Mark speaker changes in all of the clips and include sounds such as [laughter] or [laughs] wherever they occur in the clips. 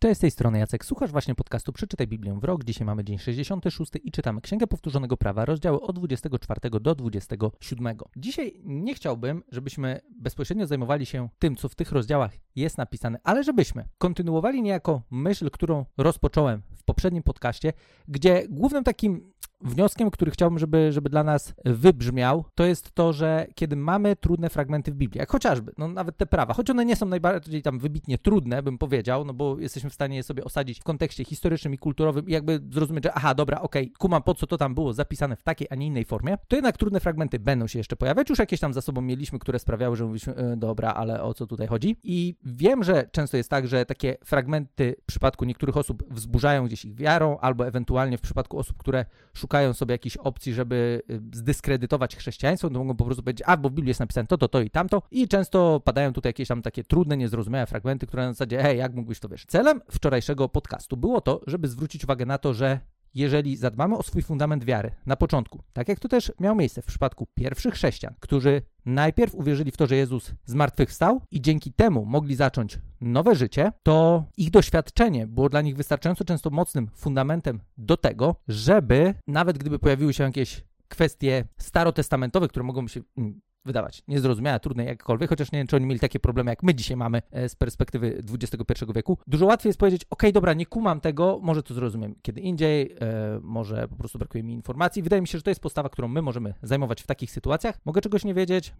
Speaker 1: Cześć, z tej strony Jacek. Słuchasz właśnie podcastu Przeczytaj Biblię w rok. Dzisiaj mamy dzień 66 i czytamy Księgę Powtórzonego Prawa, rozdziały od 24 do 27. Dzisiaj nie chciałbym, żebyśmy bezpośrednio zajmowali się tym, co w tych rozdziałach jest napisane, ale żebyśmy kontynuowali niejako myśl, którą rozpocząłem w poprzednim podcaście, gdzie głównym takim wnioskiem, który chciałbym, żeby, żeby dla nas wybrzmiał, to jest to, że kiedy mamy trudne fragmenty w Biblii, jak chociażby, no nawet te prawa, choć one nie są najbardziej tam wybitnie trudne, bym powiedział, no bo jesteśmy w stanie je sobie osadzić w kontekście historycznym i kulturowym i jakby zrozumieć, że aha, dobra, okej, okay, kumam po co to tam było zapisane w takiej, a nie innej formie, to jednak trudne fragmenty będą się jeszcze pojawiać, już jakieś tam za sobą mieliśmy, które sprawiały, że mówiliśmy, e, dobra, ale o co tutaj chodzi? I wiem, że często jest tak, że takie fragmenty w przypadku niektórych osób wzburzają gdzieś ich wiarą, albo ewentualnie w przypadku osób, które szukają sobie jakiejś opcji, żeby y, zdyskredytować chrześcijaństwo, to mogą po prostu powiedzieć, a bo w Biblii jest napisane to, to, to i tamto i często padają tutaj jakieś tam takie trudne, niezrozumiałe fragmenty, które na zasadzie, hej, jak mógłbyś to wiesz? Celem wczorajszego podcastu było to, żeby zwrócić uwagę na to, że jeżeli zadbamy o swój fundament wiary na początku, tak jak to też miało miejsce w przypadku pierwszych chrześcijan, którzy najpierw uwierzyli w to, że Jezus zmartwychwstał i dzięki temu mogli zacząć nowe życie, to ich doświadczenie było dla nich wystarczająco często mocnym fundamentem do tego, żeby nawet gdyby pojawiły się jakieś kwestie starotestamentowe, które mogą się mm, wydawać niezrozumiałe, trudne jakkolwiek, chociaż nie wiem, czy oni mieli takie problemy, jak my dzisiaj mamy e, z perspektywy XXI wieku. Dużo łatwiej jest powiedzieć, ok, dobra, nie kumam tego, może to zrozumiem kiedy indziej, e, może po prostu brakuje mi informacji. Wydaje mi się, że to jest postawa, którą my możemy zajmować w takich sytuacjach. Mogę czegoś nie wiedzieć,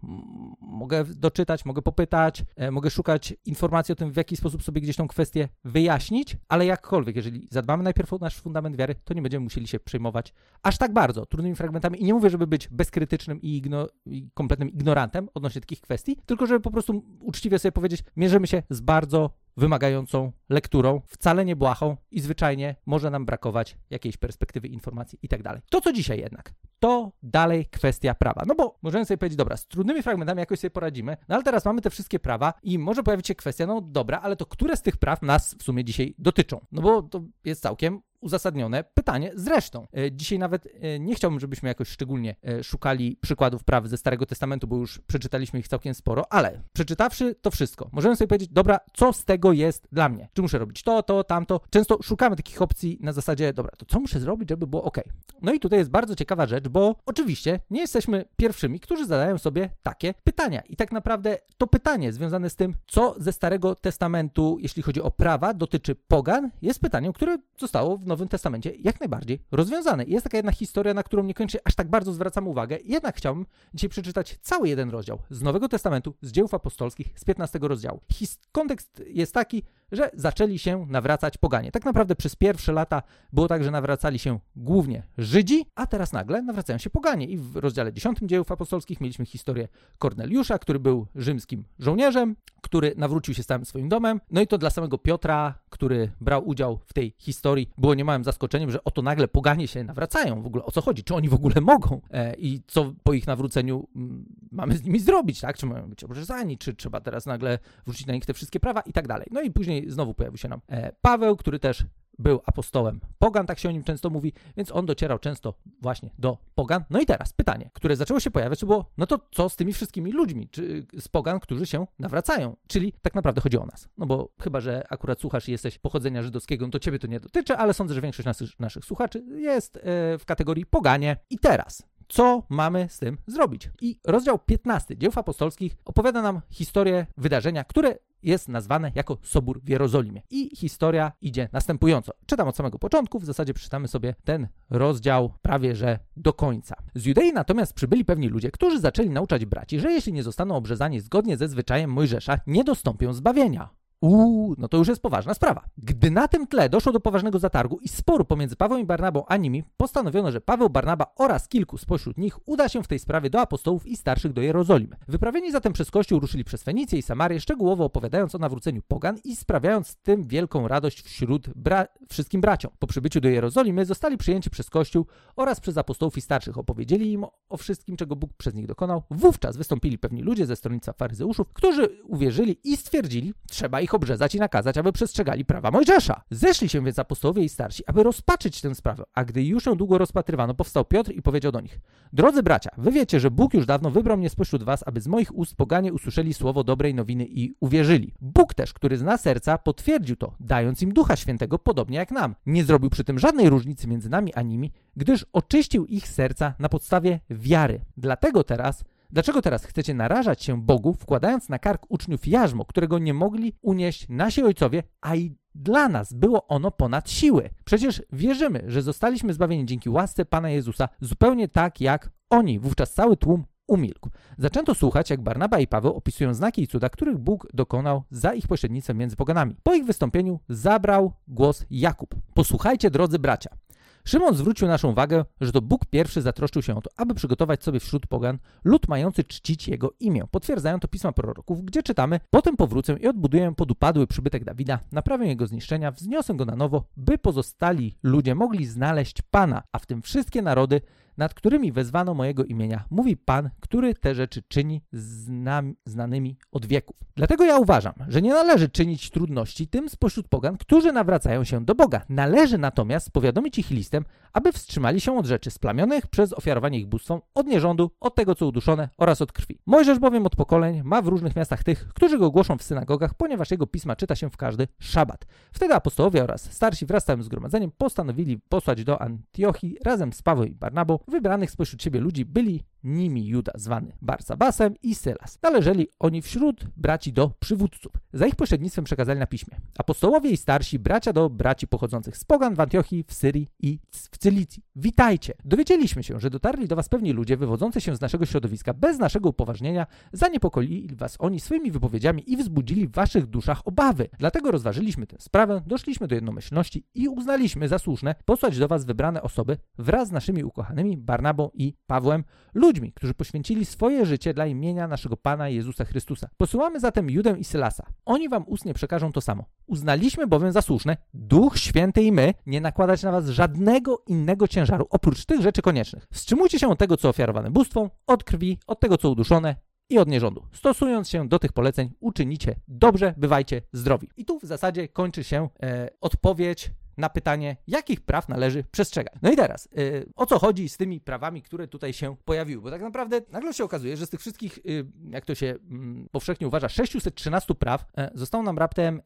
Speaker 1: mogę doczytać, mogę popytać, e, mogę szukać informacji o tym, w jaki sposób sobie gdzieś tą kwestię wyjaśnić, ale jakkolwiek, jeżeli zadbamy najpierw o nasz fundament wiary, to nie będziemy musieli się przejmować aż tak bardzo trudnymi fragmentami i nie mówię, żeby być bezkrytycznym i, igno, i kompletnym ignorantem odnośnie takich kwestii, tylko żeby po prostu uczciwie sobie powiedzieć, mierzymy się z bardzo wymagającą lekturą, wcale nie błahą i zwyczajnie może nam brakować jakiejś perspektywy informacji i tak dalej. To co dzisiaj jednak, to dalej kwestia prawa. No bo możemy sobie powiedzieć, dobra, z trudnymi fragmentami jakoś sobie poradzimy, no ale teraz mamy te wszystkie prawa i może pojawić się kwestia, no dobra, ale to które z tych praw nas w sumie dzisiaj dotyczą? No bo to jest całkiem uzasadnione pytanie. Zresztą, e, dzisiaj nawet e, nie chciałbym, żebyśmy jakoś szczególnie e, szukali przykładów praw ze Starego Testamentu, bo już przeczytaliśmy ich całkiem sporo, ale przeczytawszy to wszystko, możemy sobie powiedzieć, dobra, co z tego jest dla mnie? Czy muszę robić to, to, tamto? Często szukamy takich opcji na zasadzie, dobra, to co muszę zrobić, żeby było ok? No i tutaj jest bardzo ciekawa rzecz, bo oczywiście nie jesteśmy pierwszymi, którzy zadają sobie takie pytania. I tak naprawdę to pytanie związane z tym, co ze Starego Testamentu, jeśli chodzi o prawa, dotyczy pogan, jest pytaniem, które zostało w Nowym Testamencie jak najbardziej rozwiązane. Jest taka jedna historia, na którą niekoniecznie aż tak bardzo zwracam uwagę, jednak chciałbym dzisiaj przeczytać cały jeden rozdział z Nowego Testamentu, z dzieł apostolskich, z 15 rozdziału. His kontekst jest taki, że zaczęli się nawracać poganie. Tak naprawdę przez pierwsze lata było tak, że nawracali się głównie Żydzi, a teraz nagle nawracają się poganie. I w rozdziale 10 dziejów apostolskich mieliśmy historię Korneliusza, który był rzymskim żołnierzem, który nawrócił się z całym swoim domem. No i to dla samego Piotra, który brał udział w tej historii, było niemałym zaskoczeniem, że oto nagle poganie się nawracają. W ogóle o co chodzi? Czy oni w ogóle mogą? E, I co po ich nawróceniu m, mm, mamy z nimi zrobić, tak? Czy mają być obrzezani? Czy trzeba teraz nagle wrzucić na nich te wszystkie prawa i tak dalej. No i później znowu pojawił się nam e, Paweł, który też był apostołem pogan, tak się o nim często mówi, więc on docierał często właśnie do pogan. No i teraz pytanie, które zaczęło się pojawiać, to było, no to co z tymi wszystkimi ludźmi, czy z pogan, którzy się nawracają? Czyli tak naprawdę chodzi o nas. No bo chyba, że akurat słuchasz i jesteś pochodzenia żydowskiego, no to ciebie to nie dotyczy, ale sądzę, że większość naszych, naszych słuchaczy jest e, w kategorii poganie. I teraz co mamy z tym zrobić. I rozdział 15 dzieł apostolskich opowiada nam historię wydarzenia, które jest nazwane jako Sobór w Jerozolimie. I historia idzie następująco. Czytam od samego początku, w zasadzie przeczytamy sobie ten rozdział prawie że do końca. Z Judei natomiast przybyli pewni ludzie, którzy zaczęli nauczać braci, że jeśli nie zostaną obrzezani zgodnie ze zwyczajem Mojżesza, nie dostąpią zbawienia. Uuu, no to już jest poważna sprawa. Gdy na tym tle doszło do poważnego zatargu i sporu pomiędzy Pawłem i Barnabą a nimi, postanowiono, że Paweł, Barnaba oraz kilku spośród nich uda się w tej sprawie do apostołów i starszych do Jerozolimy. Wyprawieni zatem przez Kościół ruszyli przez Fenicję i Samarię, szczegółowo opowiadając o nawróceniu pogan i sprawiając tym wielką radość wśród bra wszystkim braciom. Po przybyciu do Jerozolimy zostali przyjęci przez Kościół oraz przez apostołów i starszych. Opowiedzieli im o wszystkim, czego Bóg przez nich dokonał. Wówczas wystąpili pewni ludzie ze stronnictwa faryzeuszów, którzy uwierzyli i stwierdzili, trzeba ich ich obrzezać i nakazać, aby przestrzegali prawa Mojżesza. Zeszli się więc apostołowie i starsi, aby rozpaczyć tę sprawę, a gdy już ją długo rozpatrywano, powstał Piotr i powiedział do nich: Drodzy bracia, wy wiecie, że Bóg już dawno wybrał mnie spośród was, aby z moich ust poganie usłyszeli słowo dobrej nowiny i uwierzyli. Bóg też, który zna serca, potwierdził to, dając im Ducha Świętego, podobnie jak nam. Nie zrobił przy tym żadnej różnicy między nami a nimi, gdyż oczyścił ich serca na podstawie wiary. Dlatego teraz Dlaczego teraz chcecie narażać się Bogu, wkładając na kark uczniów jarzmo, którego nie mogli unieść nasi ojcowie, a i dla nas było ono ponad siły? Przecież wierzymy, że zostaliśmy zbawieni dzięki łasce Pana Jezusa, zupełnie tak jak oni. Wówczas cały tłum umilkł. Zaczęto słuchać, jak Barnaba i Paweł opisują znaki i cuda, których Bóg dokonał za ich pośrednictwem między poganami. Po ich wystąpieniu zabrał głos Jakub. Posłuchajcie, drodzy bracia. Szymon zwrócił naszą uwagę, że to Bóg pierwszy zatroszczył się o to, aby przygotować sobie wśród pogan lud mający czcić Jego imię. Potwierdzają to pisma proroków, gdzie czytamy Potem powrócę i odbuduję podupadły przybytek Dawida, naprawię jego zniszczenia, wzniosę go na nowo, by pozostali ludzie mogli znaleźć Pana, a w tym wszystkie narody nad którymi wezwano mojego imienia, mówi Pan, który te rzeczy czyni znam, znanymi od wieków. Dlatego ja uważam, że nie należy czynić trudności tym spośród pogan, którzy nawracają się do Boga. Należy natomiast powiadomić ich listem, aby wstrzymali się od rzeczy splamionych przez ofiarowanie ich bóstwom, od nierządu, od tego co uduszone oraz od krwi. Mojżesz bowiem od pokoleń ma w różnych miastach tych, którzy go głoszą w synagogach, ponieważ jego pisma czyta się w każdy szabat. Wtedy apostołowie oraz starsi wraz z całym zgromadzeniem postanowili posłać do Antiochii razem z Pawłem i Barnabą wybranych spośród siebie ludzi byli nimi Juda zwany Barsabasem i Sylas. Należeli oni wśród braci do przywódców. Za ich pośrednictwem przekazali na piśmie. Apostołowie i starsi bracia do braci pochodzących z pogan w Antiochii, w Syrii i w Cylicji. Witajcie! Dowiedzieliśmy się, że dotarli do was pewni ludzie wywodzący się z naszego środowiska bez naszego upoważnienia, zaniepokoili was oni swoimi wypowiedziami i wzbudzili w waszych duszach obawy. Dlatego rozważyliśmy tę sprawę, doszliśmy do jednomyślności i uznaliśmy za słuszne posłać do was wybrane osoby wraz z naszymi ukochanymi Barnabą i Pawłem, ludźmi, którzy poświęcili swoje życie dla imienia naszego Pana Jezusa Chrystusa. Posyłamy zatem Judę i Sylasa. Oni wam ustnie przekażą to samo. Uznaliśmy bowiem za słuszne, Duch Święty i my, nie nakładać na was żadnego innego ciężaru, oprócz tych rzeczy koniecznych. Wstrzymujcie się od tego, co ofiarowane bóstwom, od krwi, od tego, co uduszone, i od nierządu. Stosując się do tych poleceń, uczynicie dobrze, bywajcie zdrowi. I tu w zasadzie kończy się e, odpowiedź na pytanie, jakich praw należy przestrzegać. No i teraz, yy, o co chodzi z tymi prawami, które tutaj się pojawiły? Bo tak naprawdę nagle się okazuje, że z tych wszystkich, yy, jak to się yy, powszechnie uważa, 613 praw e, zostało nam raptem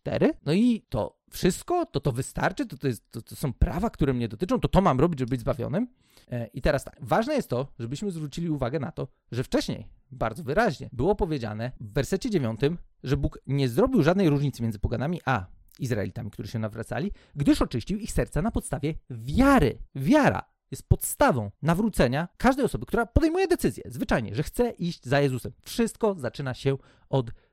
Speaker 1: 4. E, no i to wszystko? To to wystarczy? To, to, jest, to, to są prawa, które mnie dotyczą? To to mam robić, żeby być zbawionym? E, I teraz tak, ważne jest to, żebyśmy zwrócili uwagę na to, że wcześniej, bardzo wyraźnie, było powiedziane w wersecie 9, że Bóg nie zrobił żadnej różnicy między poganami a Izraelitami, którzy się nawracali, gdyż oczyścił ich serca na podstawie wiary. Wiara jest podstawą nawrócenia każdej osoby, która podejmuje decyzję, zwyczajnie, że chce iść za Jezusem. Wszystko zaczyna się od wiary.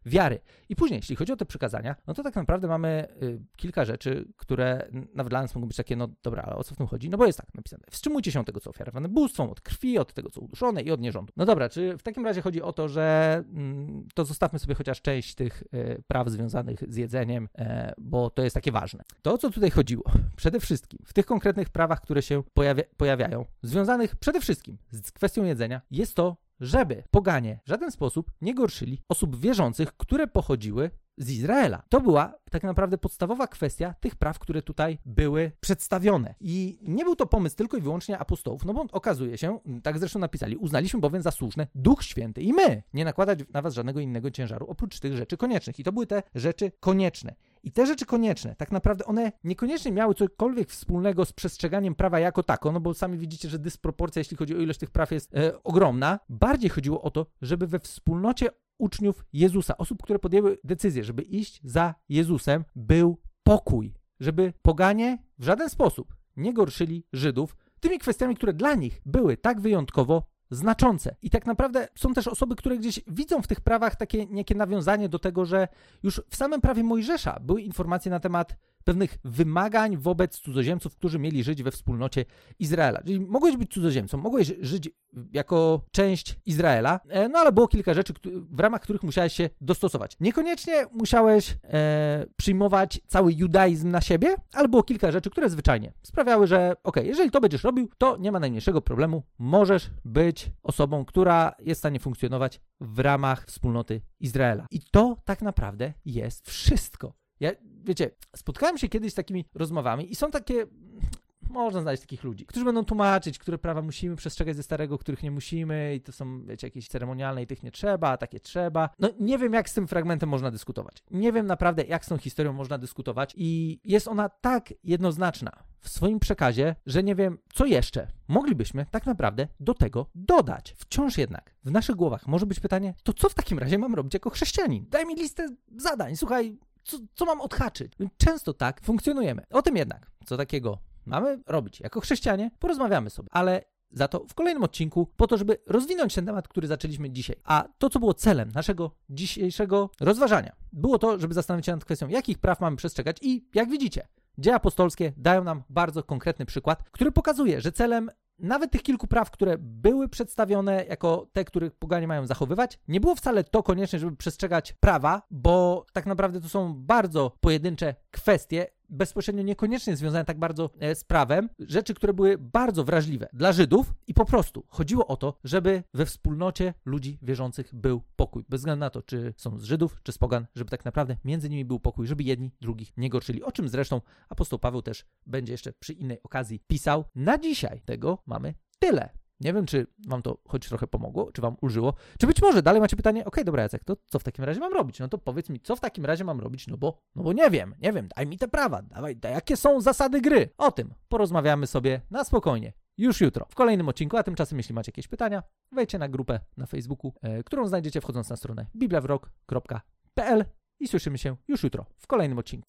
Speaker 1: I później, jeśli chodzi o te przykazania, no to tak naprawdę mamy y, kilka rzeczy, które nawet dla nas mogą być takie, no dobra, ale o co w tym chodzi? No bo jest tak napisane, wstrzymujcie się od tego, co ofiarowane bóstwom, od krwi, od tego, co uduszone i od nierządu. No dobra, czy w takim razie chodzi o to, że mm, to zostawmy sobie chociaż część tych y, praw związanych z jedzeniem, y, bo to jest takie ważne. To, o co tutaj chodziło, [laughs] przede wszystkim w tych konkretnych prawach, które się pojawia pojawiają, związanych przede wszystkim z kwestią jedzenia, jest to, żeby poganie w żaden sposób nie gorszyli osób wierzących, które pochodziły z Izraela. To była tak naprawdę podstawowa kwestia tych praw, które tutaj były przedstawione. I nie był to pomysł tylko i wyłącznie apostołów, no bo okazuje się, tak zresztą napisali, uznaliśmy bowiem za słuszne Duch Święty i my nie nakładać na was żadnego innego ciężaru oprócz tych rzeczy koniecznych. I to były te rzeczy konieczne. I te rzeczy konieczne, tak naprawdę one niekoniecznie miały cokolwiek wspólnego z przestrzeganiem prawa jako tako, no bo sami widzicie, że dysproporcja, jeśli chodzi o ilość tych praw, jest e, ogromna. Bardziej chodziło o to, żeby we wspólnocie uczniów Jezusa, osób, które podjęły decyzję, żeby iść za Jezusem, był pokój. Żeby poganie w żaden sposób nie gorszyli Żydów tymi kwestiami, które dla nich były tak wyjątkowo znaczące. I tak naprawdę są też osoby, które gdzieś widzą w tych prawach takie niekie nawiązanie do tego, że już w samym prawie Mojżesza były informacje na temat pewnych wymagań wobec cudzoziemców, którzy mieli żyć we wspólnocie Izraela. Czyli mogłeś być cudzoziemcą, mogłeś żyć jako część Izraela, e, no ale było kilka rzeczy, w ramach których musiałeś się dostosować. Niekoniecznie musiałeś e, przyjmować cały judaizm na siebie, ale było kilka rzeczy, które zwyczajnie sprawiały, że ok, jeżeli to będziesz robił, to nie ma najmniejszego problemu, możesz być osobą, która jest w stanie funkcjonować w ramach wspólnoty Izraela. I to tak naprawdę jest wszystko. Ja, wiecie, spotkałem się kiedyś z takimi rozmowami i są takie można znaleźć takich ludzi, którzy będą tłumaczyć, które prawa musimy przestrzegać ze starego, których nie musimy i to są, wiecie, jakieś ceremonialne i tych nie trzeba, a takie trzeba. No nie wiem, jak z tym fragmentem można dyskutować. Nie wiem naprawdę, jak z tą historią można dyskutować i jest ona tak jednoznaczna w swoim przekazie, że nie wiem, co jeszcze moglibyśmy tak naprawdę do tego dodać. Wciąż jednak w naszych głowach może być pytanie, to co w takim razie mam robić jako chrześcijanin? Daj mi listę zadań, słuchaj, co, co mam odhaczyć? Często tak funkcjonujemy. O tym jednak, co takiego mamy robić jako chrześcijanie, porozmawiamy sobie, ale za to w kolejnym odcinku, po to, żeby rozwinąć ten temat, który zaczęliśmy dzisiaj. A to, co było celem naszego dzisiejszego rozważania, było to, żeby zastanowić się nad kwestią, jakich praw mamy przestrzegać i jak widzicie, dzieje apostolskie dają nam bardzo konkretny przykład, który pokazuje, że celem nawet tych kilku praw, które były przedstawione jako te, których poganie mają zachowywać, nie było wcale to konieczne, żeby przestrzegać prawa, bo tak naprawdę to są bardzo pojedyncze kwestie, bezpośrednio niekoniecznie związane tak bardzo e, z prawem, rzeczy, które były bardzo wrażliwe dla Żydów i po prostu chodziło o to, żeby we wspólnocie ludzi wierzących był pokój. Bez względu na to, czy są z Żydów, czy z pogan, żeby tak naprawdę między nimi był pokój, żeby jedni drugich nie gorszyli. O czym zresztą apostoł Paweł też będzie jeszcze przy innej okazji pisał. Na dzisiaj tego mamy tyle. Nie wiem, czy wam to choć trochę pomogło, czy wam ulżyło, czy być może dalej macie pytanie, okej, okay, dobra Jacek, to co w takim razie mam robić? No to powiedz mi, co w takim razie mam robić, no bo, no bo nie wiem, nie wiem, daj mi te prawa, dawaj, daj, jakie są zasady gry? O tym porozmawiamy sobie na spokojnie. Już jutro, w kolejnym odcinku, a tymczasem jeśli macie jakieś pytania, wejdźcie na grupę na Facebooku, e, którą znajdziecie wchodząc na stronę bibliawrok.pl i słyszymy się już jutro w kolejnym odcinku.